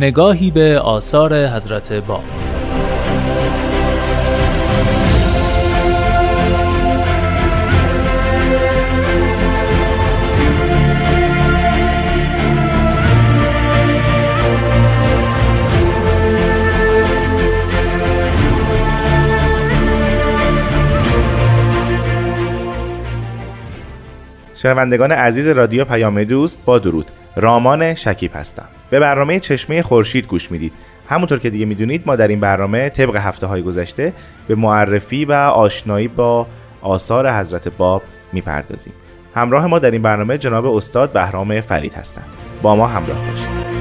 نگاهی به آثار حضرت باب شنوندگان عزیز رادیو پیام دوست با درود. رامان شکیب هستم. به برنامه چشمه خورشید گوش می‌دید. همونطور که دیگه می‌دونید ما در این برنامه طبق هفته های گذشته به معرفی و آشنایی با آثار حضرت باب می‌پردازیم. همراه ما در این برنامه جناب استاد بهرام فرید هستند. با ما همراه باشید.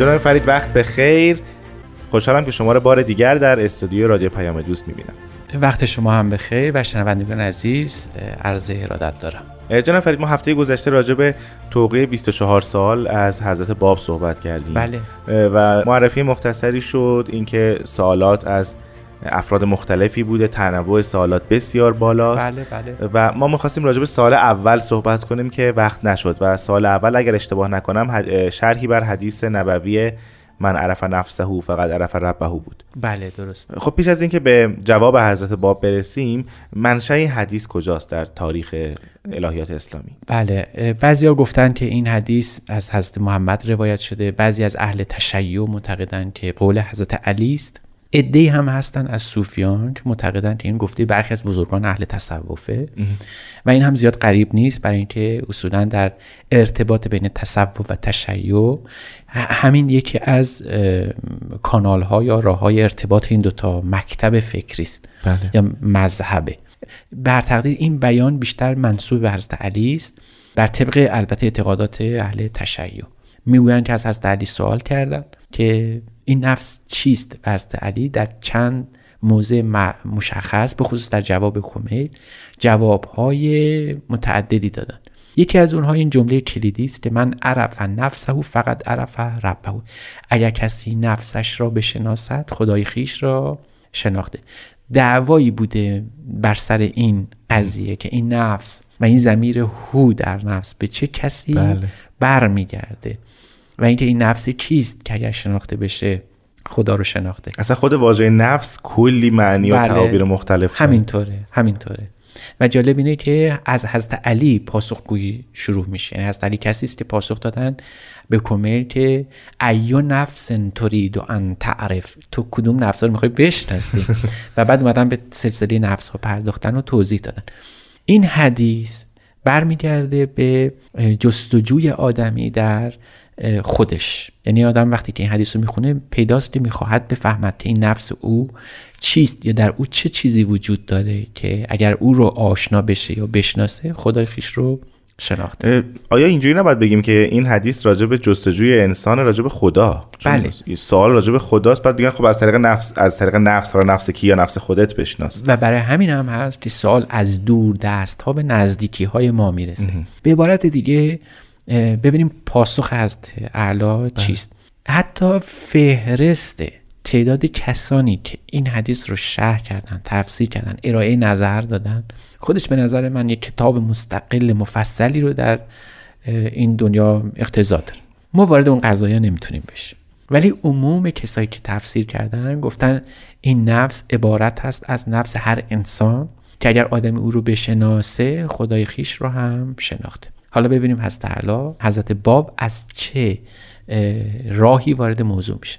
جناب فرید وقت به خیر. خوشحالم که شما رو بار دیگر در استودیو رادیو پیام دوست می‌بینم. وقت شما هم به خیر و شنوندگان عزیز عرض ارادت دارم. جناب فرید ما هفته گذشته راجع به توقیه 24 سال از حضرت باب صحبت کردیم. بله. و معرفی مختصری شد اینکه سوالات از افراد مختلفی بوده تنوع سوالات بسیار بالاست. بله بله. و ما می‌خواستیم راجع به سال اول صحبت کنیم که وقت نشد و سال اول اگر اشتباه نکنم شرحی بر حدیث نبوی من عرف نفسه فقط عرف ربه بود. بله درست. خب پیش از اینکه به جواب حضرت باب برسیم منشأ این حدیث کجاست در تاریخ الهیات اسلامی؟ بله بعضیا گفتن که این حدیث از حضرت محمد روایت شده بعضی از اهل تشیع معتقدند که قول حضرت علی است. ادهی هم هستن از صوفیان که معتقدن که این گفته برخی از بزرگان اهل تصوفه. و این هم زیاد غریب نیست برای اینکه اصولا در ارتباط بین تصوف و تشیع همین یکی از کانال ها یا راه های ارتباط این دوتا مکتب فکری است بله. یا مذهبه. بر تقدیر این بیان بیشتر منصوب به حضرت علی است بر طبق البته اعتقادات اهل تشیع. می‌گویند که از حضرت علی سوال کردن که این نفس چیست؟ حضرت علی در چند موضع مشخص به خصوص در جواب کمیل جوابهای متعددی دادن. یکی از اونها این جمله کلیدی است که من عرف نفسه فقط عرف ربه. اگر کسی نفسش را بشناسد خدای خیش را شناخته. دعوایی بوده بر سر این قضیه که این نفس و این زمیر هو در نفس به چه کسی بله. برمیگرده. و اینکه این نفس کیست که اگر شناخته بشه خدا رو شناخته. اصلا خود واژه نفس کلی معنی و بله. تعابیر مختلف همینطوره همینطوره. و جالب اینه که از حضرت علی پاسخگویی شروع میشه. یعنی حضرت علی کسی است که پاسخ دادن به کمیل که ایو نفس ترید و ان تعرف. تو کدوم نفس رو می‌خوای بشناسی؟ و بعد اومدن به سلسله نفس ها پرداختن و توضیح دادن. این حدیث برمیگرده به جستجوی آدمی در خودش. یعنی آدم وقتی که این حدیث رو می‌خونه پیداست که می‌خواهد بفهمد که این نفس او چیست یا در او چه چیزی وجود داره که اگر او رو آشنا بشه یا بشناسه خدای خیش رو شناخته. آیا اینجوری نباید بگیم که این حدیث راجع به جستجوی انسان راجع به خدا؟ بله. سوال راجع به خداست بعد بگن خب از طریق نفس از طریق نفس حالا نفس کی یا نفس خودت بشناس. و برای همین هم هست که سوال از دور دست ها به نزدیکی های ما می‌رسه. به عبارت دیگه ببینیم پاسخ از اعلا چیست. حتی فهرست تعداد کسانی که این حدیث رو شرح کردن تفسیر کردن ارائه نظر دادن خودش به نظر من یک کتاب مستقل مفصلی رو در این دنیا اقتضا داره. ما وارد اون قضايا نمی‌تونیم بشیم. ولی عموم کسایی که تفسیر کردن گفتن این نفس عبارت هست از نفس هر انسان که اگر آدم او رو بشناسه خدای خیش رو هم شناخته. حالا ببینیم حضرت علا حضرت باب از چه راهی وارد موضوع میشه.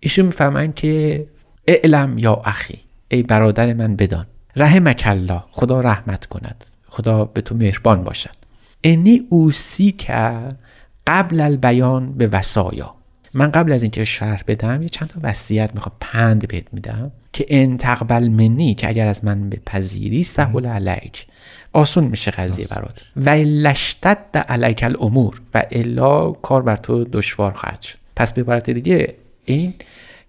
ایشون می‌فهمن که اعلم یا اخی ای برادر من بدان. رحمک الله خدا رحمت کند. خدا به تو مهربان باشد. انی اوسی که قبل البیان به وسایا من قبل از اینکه شرح بدم یه چند تا وصیت می‌خوام پند بهت میدم. که ان تقبل منی که اگر از من بپذیری سهل علیک. آسون میشه قضیه برات. و لشتد علیک الامور. و الا کار بر تو دشوار خواهد شد. پس به عبارت دیگه این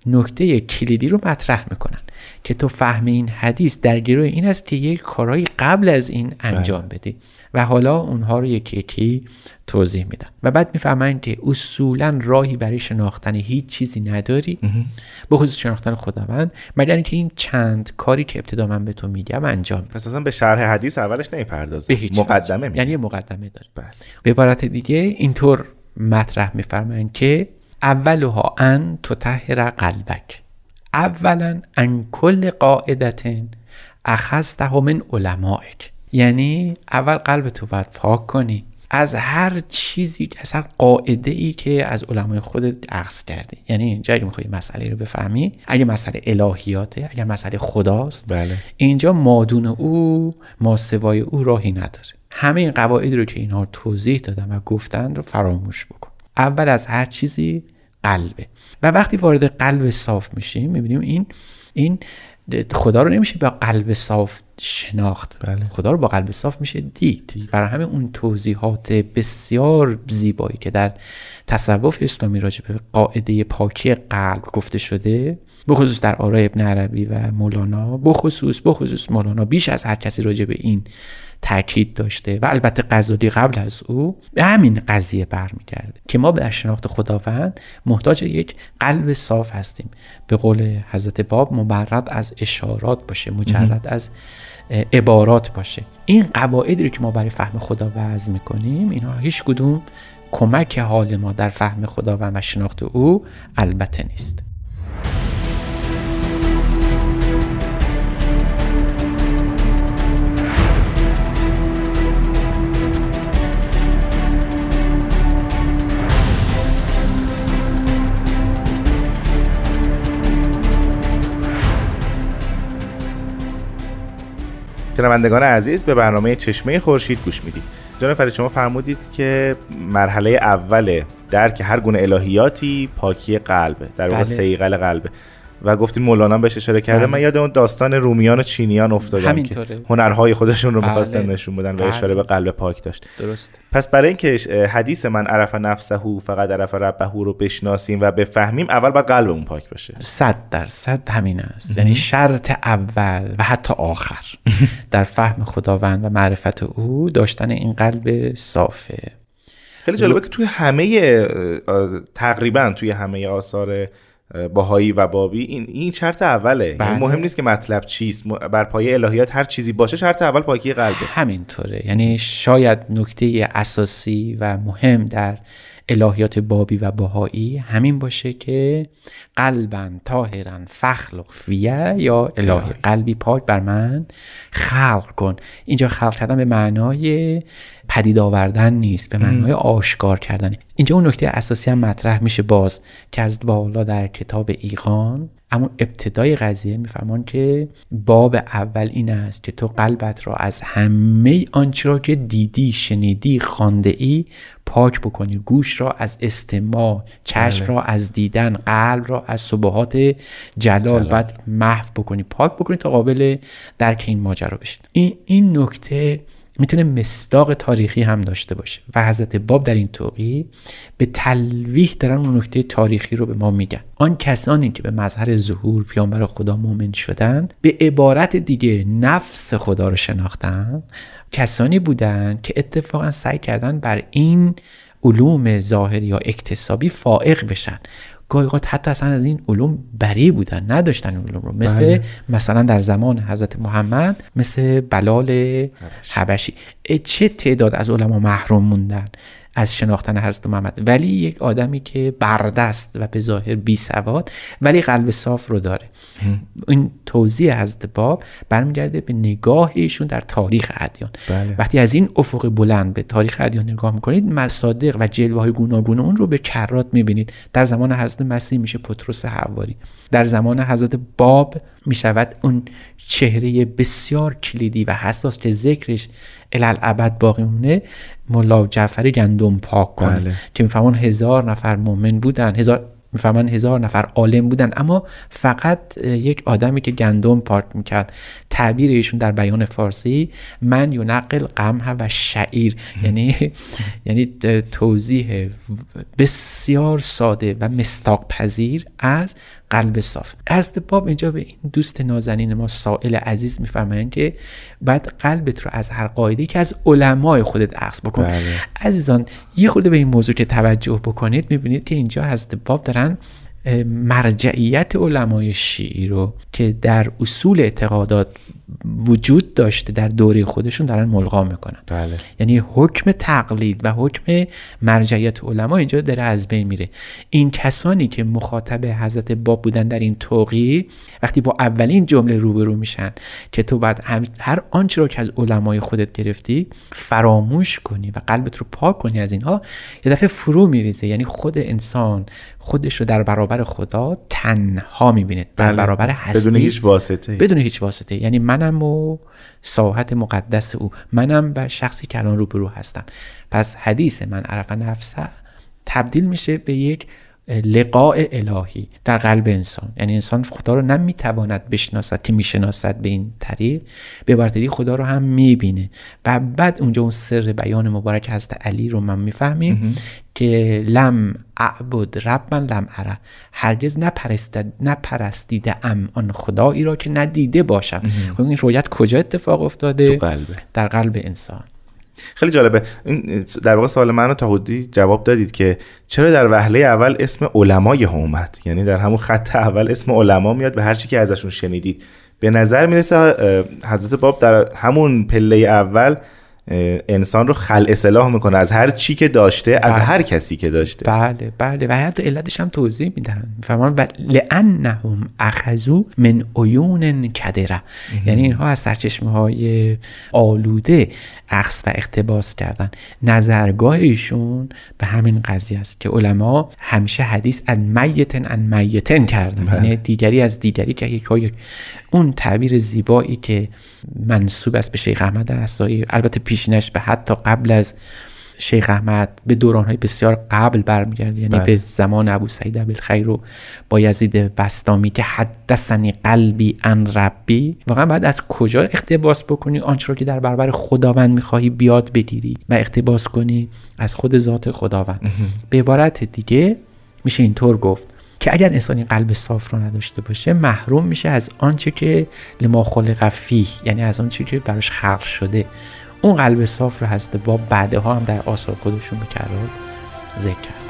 نکته کلیدی رو مطرح می‌کنن که تو فهم این حدیث در گروه این است که یک کارهایی قبل از این انجام بدی. و حالا اونها رو یکی یکی توضیح میدن و بعد می‌فهمن که اصولا راهی برای شناختن هیچ چیزی نداری به خصوص شناختن خداوند مگر اینکه این چند کاری که ابتدا من به تو میگم انجام. پس اصلا به شرح حدیث اولش نمی‌پردازه به هیچ مقدمه. میگه. یعنی مقدمه داره بله. به عبارت دیگه اینطور مطرح میفرمایند که اولها ان تطهر قلبک اولا ان کل قاعدت اخذته من علمائک یعنی اول قلب تو باید پاک کنی. از هر چیزی از هر قاعده ای که از علمای خودت اخذ کردی یعنی اینجا اگه می‌خوای مسئله رو بفهمی اگه مسئله الهیاته اگر مسئله خداست بله. اینجا مادون او ما سوای او راهی نداره. همه این قواعد رو که اینها توضیح دادن و گفتن رو فراموش بکن. اول از هر چیزی قلبه. و وقتی وارد قلب صاف میشیم می‌بینیم این این خدا رو نمیشه با قلب صاف شناخت. بله. خدا رو با قلب صاف میشه. دید. برای همین اون توضیحات بسیار زیبایی که در تصوف اسلامی راجع به قاعده پاکی قلب گفته شده بخصوص در آرای ابن عربی و مولانا بخصوص بخصوص مولانا بیش از هر کسی راجع به این تاکید داشته و البته غزالی قبل از او به همین قضیه برمیگرده که ما در شناخت خداوند محتاج یک قلب صاف هستیم. به قول حضرت باب مبرد از اشارات باشه مجرد از عبارات باشه. این قواعدی رو که ما برای فهم خدا وضع می‌کنیم اینها هیچ کدوم کمک حال ما در فهم خداوند و شناخت او البته نیست. شنوندگان عزیز به برنامه چشمه خورشید گوش می‌دید جناب فرید شما فرمودید که مرحله اول درک هر گونه الهیاتی پاکی قلبه در واقع بله. سیقل قلبه و گفتیم مولانا بهش اشاره کرده بله. من یاد اون داستان رومیان و چینیان افتادم که همینطوره. هنرهای خودشون رو بله. می‌خواستن نشون بدن و بله. اشاره به قلب پاک داشت درست پس برای اینکه حدیث من عرف نفسه فقط عرف ربه رو بشناسیم و بفهمیم اول باید قلبمون پاک باشه صد درصد همین است یعنی شرط اول و حتی آخر در فهم خداوند و معرفت او داشتن این قلب صافه خیلی جالبه که توی همه تقریبا توی همه آثار باهایی و بابی این این شرط اوله. یعنی بله. مهم نیست که مطلب چیست. بر پایه الهیات هر چیزی باشه شرط اول پاکی قلبه. همینطوره. یعنی شاید نکته اساسی و مهم در الهیات بابی و بهایی همین باشه که قلبا طاهرا فخلق فیه یا الهی. قلبی پاک بر من خلق کن. اینجا خلق کردن به معنای پدید آوردن نیست به معنای آشکار کردن اینجا اون نکته اساسی هم مطرح میشه باز که از بالا در کتاب ایقان اما ابتدای قضیه میفرمان که باب اول این است که تو قلبت را از همه آنچه را که دیدی شنیدی خانده ای پاک بکنی. گوش را از استماع چشم را از دیدن قلب را از صبحات جلال, بعد محو بکنی. پاک بکنی تا قابل درک این ماجرا بشید. این این نکته می‌تونه مصداق تاریخی هم داشته باشه. و حضرت باب در این توقی به تلویح دارن اون نکته تاریخی رو به ما میگن. آن کسانی که به مظهر ظهور پیامبر خدا مؤمن شدن به عبارت دیگه نفس خدا رو شناختن کسانی بودن که اتفاقا سعی کردن بر این علوم ظاهری یا اکتسابی فائق بشن. گاهی اوقات حتی اصلا از این علوم بری بودن نداشتن این علوم رو. مثل بله. مثلا در زمان حضرت محمد مثل بلال حبشی. اه، چه تعداد از علما محروم موندن؟ از شناختن حضرت محمد. ولی یک آدمی که بردست و به ظاهر بی سواد ولی قلب صاف رو داره. این توضیح حضرت باب برمیگرده به نگاه ایشون در تاریخ ادیان. بله. وقتی از این افق بلند به تاریخ ادیان نگاه می‌کنید مصادق و جلوه های گوناگون اون رو به کرات می‌بینید. در زمان حضرت مسیح میشه پتروس حواری در زمان حضرت باب می شود اون چهره بسیار کلیدی و حساس که ذکرش الالعبد باقی مونه ملا جعفر گندم پاک کنه. بله. که میفهمون هزار نفر مؤمن بودن هزار می‌فهمن هزار نفر عالم بودن. اما فقط یک آدمی که گندم پاک می‌کرد. تعبیر ایشون در بیان فارسی من یونقل قمه و شعیر. یعنی یعنی توضیح بسیار ساده و مستاق پذیر از قلب صاف از باب اینجا به این دوست نازنین ما سائل عزیز میفرمایند که بعد قلبت رو از هر قاعده که از علمای خودت عکس بکن بله. عزیزان یه خورده به این موضوع که توجه بکنید می‌بینید که اینجا حضرت باب دارن مرجعیت علمای شیعی رو که در اصول اعتقادات وجود داشته در دوره خودشون دارن ملغا می‌کنن. بله. یعنی حکم تقلید و حکم مرجعیت علما اینجا داره از بین میره. این کسانی که مخاطب حضرت باب بودن در این توقی وقتی با اولین جمله روبرو میشن که تو بعد هر آنچه رو که از علمای خودت گرفتی فراموش کنی و قلبت رو پاک کنی از اینها یه دفعه فرو میریزه. یعنی خود انسان خودش رو در برابر خدا تنها می‌بینه در بله. برابر هستی بدون هیچ واسطه بدون هیچ واسطه یعنی منم و ساحت مقدس او منم و شخصی که الان روبرو هستم. پس حدیث من عرف نفسه تبدیل میشه به یک لقاء الهی در قلب انسان. یعنی انسان خدا رو نمی‌تواند بشناسد که می‌شناسد به این طریق. به برتری خدا رو هم می‌بینه. و بعد اونجا اون سر بیان مبارک حضرت علی رو من می‌فهمیم که لم اعبد ربا لم اره هرگز نپرستد نپرستیده ام آن خدایی را که ندیده باشم. خب این رویت کجا اتفاق افتاده؟ قلبه. در قلب انسان. خیلی جالبه. این در واقع سوال من رو تا حدودی جواب دادید که چرا در وهله اول اسم علمای هم اومد؟ یعنی در همون خط اول اسم علما میاد به هر چی که ازشون شنیدید. به نظر می‌رسه حضرت باب در همون پله اول انسان رو خل اصلاح می‌کنه از هر چی که داشته از بله. هر کسی که داشته. بله بله. و حتی علتش هم توضیح میدن. فرمان و لانهم اخذو من عیون کدره. یعنی اینها از سرچشمه های آلوده اخذ و اقتباس کردن. نظرگاه ایشون به همین قضیه است که علما همیشه حدیث از میتن ان میتن کردن. یعنی دیگری از دیگری که یک اون تعبیر زیبایی که منصوب است به شیخ احمد عصایی البته پیشینش به حتی قبل از شیخ احمد به دورانهای بسیار قبل برمیگرده یعنی بله. به زمان ابو سعید ابوالخیر و با یزید بستامی که حدثنی قلبی ان ربی. واقعا بعد از کجا اقتباس بکنی آنچه را که در برابر خداوند می‌خواهی بیاد بگیری و اقتباس کنی از خود ذات خداوند؟ به عبارت دیگه میشه اینطور گفت. که اگر انسانی قلب صاف رو نداشته باشه محروم میشه از آنچه که لما خلق فیه یعنی از آنچه که براش خلق شده. اون قلب صاف رو هست با بعدها هم در آثار خودشون می‌کرد ذکر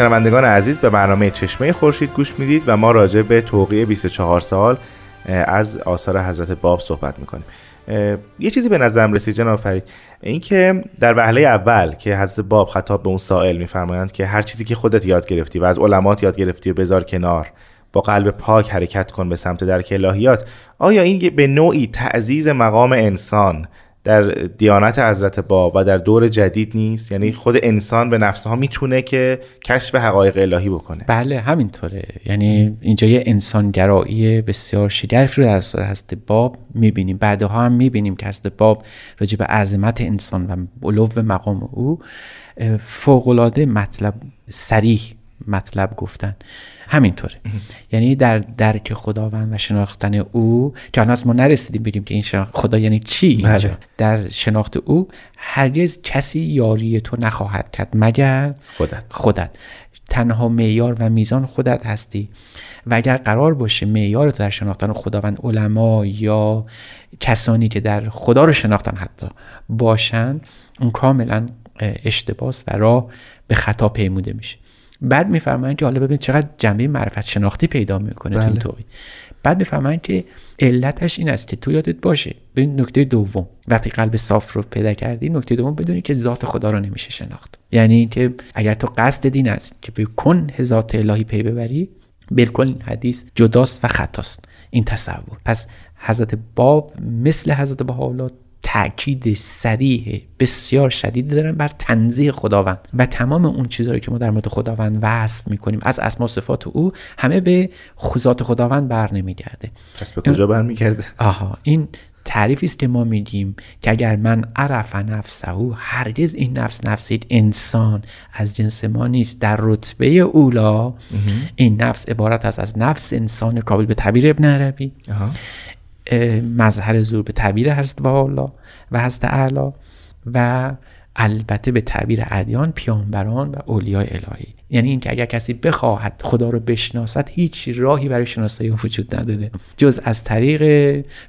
شنوندگان عزیز به برنامه چشمه خورشید گوش می‌دید و ما راجع به توقیه 24 سال از آثار حضرت باب صحبت می‌کنیم. یه چیزی به نظرم رسید جناب فرید اینکه در وهله اول که حضرت باب خطاب به اون سائل میفرمایند که هر چیزی که خودت یاد گرفتی و از علمات یاد گرفتی و بذار کنار با قلب پاک حرکت کن به سمت درک الهیات آیا این به نوعی تعزیز مقام انسان در دیانت حضرت باب و در دور جدید نیست. یعنی خود انسان به نفسها می‌تونه که کشف حقایق الهی بکنه. بله همینطوره. یعنی اینجا یه انسانگرایی بسیار شگرفی رو در سوره هست باب می‌بینیم. بعدها هم می‌بینیم که هست باب راجع به عظمت انسان و علو مقام او فوقالعاده مطلب سریح مطلب گفتن. همینطوره. یعنی در درک خداوند و شناختن او که الان ما نرسیدیم بگیم که این شناخت خدا یعنی چی بله. در شناخت او هرگز کسی یاری تو نخواهد کرد مگر خودت. خودت. تنها معیار و میزان خودت هستی. و اگر قرار باشه معیار تو در شناختن خداوند علما یا کسانی که در خدا رو شناختن حتی باشن اون کاملا اشتباس و راه به خطا پیموده میشه. بعد میفرمایند که حالا ببین چقدر جنبه معرفت شناختی پیدا می‌کنه تو این بله. توقی بعد می‌فهمن که علتش این است که تو یادت باشه به نکته دوم وقتی قلب صاف رو پیدا کردی نکته دوم بدونی که ذات خدا رو نمیشه شناخت. یعنی اینکه اگر تو قصد دین است که به کن ذات الهی پی ببری بالکل این حدیث جداست و خطاست. این تصور. پس حضرت باب مثل حضرت بهاءالله تاکید سریح بسیار شدید دارن بر تنزیه خداوند و تمام اون چیزهایی که ما در مورد خداوند وصف می‌کنیم از اسما صفات او همه به ذات خداوند بر نمیگرده. پس به کجا برمیگرده؟ آها این تعریفی است که ما میگیم که اگر من عرف نفسه هرگز این نفس نفسی انسان از جنس ما نیست. در رتبه اولا این نفس عبارت است از نفس انسان قابل به تعبیر ابن عربی. مظهر زور به تعبیر حضرت الله و حضرت اعلا و البته به تعبیر ادیان پیامبران و اولیای الهی. یعنی اینکه اگر کسی بخواهد خدا رو بشناسد هیچ راهی برای شناسایی وجود نداره. جز از طریق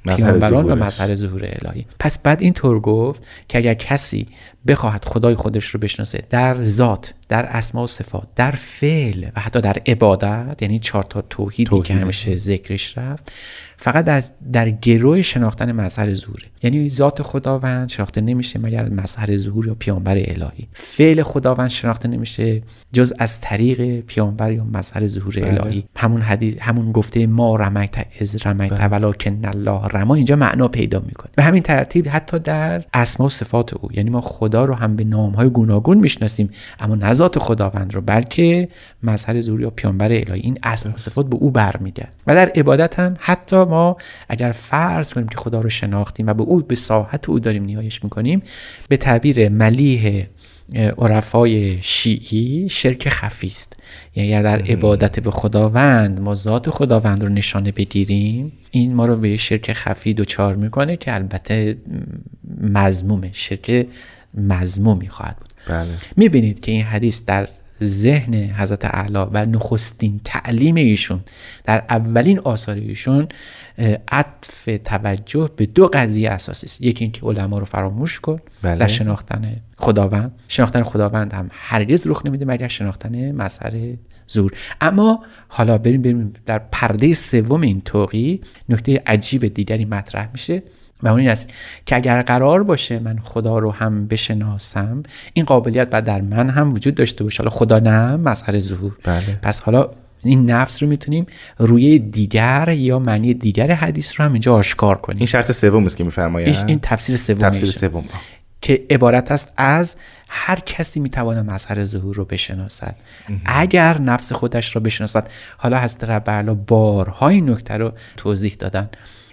پیامبران و مظهر ظهور الهی. پس بعد اینطور گفت که اگر کسی بخواهد خدای خودش رو بشناسه در ذات در اسما و صفات در فعل و حتی در عبادت یعنی چهار تا توحیدی که همیشه ذکرش رفت فقط از در گروه شناختن مظهر ظهوره. یعنی ذات خداوند شناخته نمیشه مگر مظهر ظهور یا پیامبر الهی. فعل خداوند شناخته نمیشه جز از طریق پیامبر یا مظهر ظهور بله. الهی. همون حدیث همون گفته ما رمکت از رمکت بله. ولکن الله رما اینجا معنا پیدا می‌کنه. به همین ترتیب حتی در اسما و صفات او یعنی ما خدا رو هم به نام های گوناگون می‌شناسیم اما نه ذات خداوند رو بلکه مظهر ظهور یا پیامبر الهی. این اسما و صفات به او برمیگرد و در عبادت هم حتی ما اگر فرض کنیم که خدا رو شناختیم و به او به ساحت او داریم نیایش می‌کنیم به تعبیر ملیح عرفای شیعی شرک خفی است. یعنی در عبادت به خداوند ما ذات خداوند رو نشانه بگیریم این ما رو به شرک خفی دوچار می‌کنه که البته مزمومه شرک مزمومی خواهد بود. بله. می‌بینید که این حدیث در ذهن حضرت اعلی و نخستین تعلیم ایشون در اولین آثار ایشون عطف توجه به دو قضیه اساسی است. یکی اینکه علما رو فراموش کن بله. در شناختن خداوند. شناختن خداوند هم هرگز رخ نمیده مگر شناختن مظهر زور. اما حالا بریم بریم در پرده سوم این توقی. نکته عجیب دیگری مطرح میشه. و اون این است که اگر قرار باشه من خدا رو هم بشناسم این قابلیت بعد در من هم وجود داشته باشه. حالا خدا نه مظهر ظهور. بله. پس حالا این نفس رو می‌تونیم روی دیگر یا معنی دیگر حدیث رو هم اینجا آشکار کنیم. این شرط سوم است که میفرمایید این تفسیر سوم تفسیر سوم. که عبارت است از هر کسی می‌تواند مظهر ظهور رو بشناسد. اگر نفس خودش رو بشناسد. حالا حضرت رب بارها این نکته رو توضیح دادن.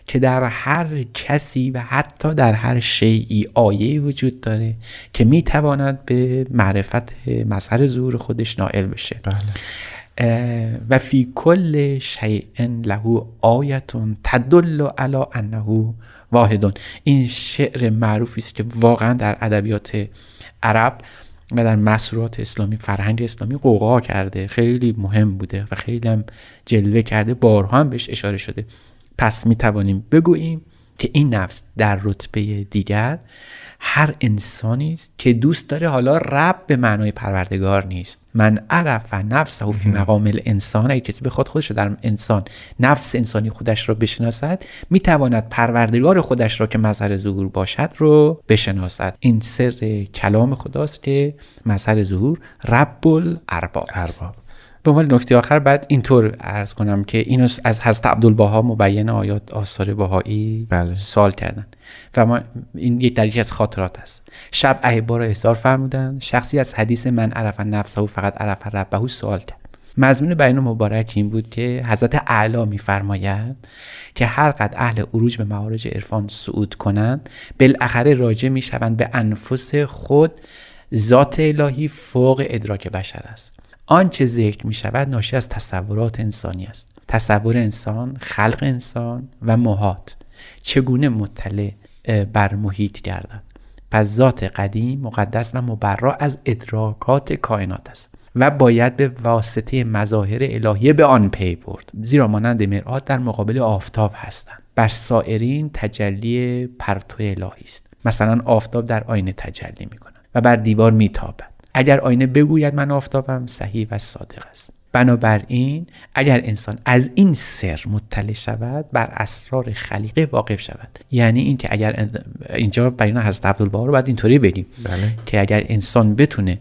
که در هر کسی و حتی در هر شیعی آیه وجود داره که می‌تواند به معرفت مظهر ظهور خودش نائل بشه. بله. و فی کل شیء له آیتون تدل علی انه واحدون. این شعر معروفی است که واقعا در ادبیات عرب و در مسورات اسلامی فرهنگ اسلامی قوقا کرده. خیلی مهم بوده و خیلی هم جلوه کرده. بارها هم بهش اشاره شده. پس می توانیم بگوییم که این نفس در رتبه دیگر هر انسانی است که دوست داره حالا رب به معنای پروردگار نیست. من عرف نفسه فی مقام الانسان اگه کسی بخواد خودش در انسان نفس انسانی خودش را بشناسد می‌تواند پروردگار خودش را که مظهر ظهور باشد رو بشناسد. این سر کلام خداست که مظهر ظهور رب الارباب ارباب. به عنوان نکته آخر بعد اینطور عرض کنم که اینو از حضرت عبدالبها مبین آیات آثار بهایی بله. سوال کردن. و ما این یک در از خاطرات است. شب احبا را احضار فرمودن شخصی از حدیث من عرف نفسه و فقط عرف ربه سوال کرد. مضمون بیان مبارک این بود که حضرت اعلی میفرماید که هر قد اهل عروج به معارج عرفان صعود کنند بالاخره راجع می‌شوند به انفس خود ذات الهی فوق ادراک بشر است. آنچه ذکر می شود ناشی از تصورات انسانی است. تصور انسان خلق انسان و محات چگونه مطلع بر محیط گردد؟ پس ذات قدیم مقدس و مبرا از ادراکات کائنات است و باید به واسطه مظاهر الهیه به آن پی برد. زیرا مانند مرآت در مقابل آفتاب هستند. بر سایرین تجلی پرتو الهی است. مثلا آفتاب در آینه تجلی می کند و بر دیوار میتابد. اگر آینه بگوید من آفتابم صحیح و صادق است. بنابراین اگر انسان از این سر مطلع شود بر اسرار خلیقه واقف شود. یعنی اینکه اگر اینجا بیان حضرت عبدالبها رو باید اینطوری بریم بله. که اگر انسان بتونه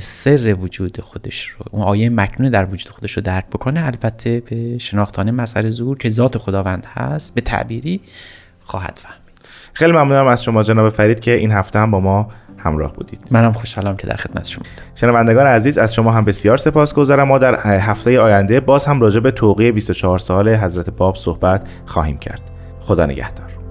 سر وجود خودش رو اون آیه مکنون در وجود خودش رو درک بکنه البته به شناختان مسئله ظهور که ذات خداوند هست به تعبیری خواهد فهمید. خیلی ممنونم از شما جناب فرید که این هفته هم با ما همراه بودید. منم خوشحالم که در خدمت شما شنوندگان عزیز از شما هم بسیار سپاسگزارم ما در هفته آینده باز هم راجع به توقیه 24 سال حضرت باب صحبت خواهیم کرد. خدا نگهدار.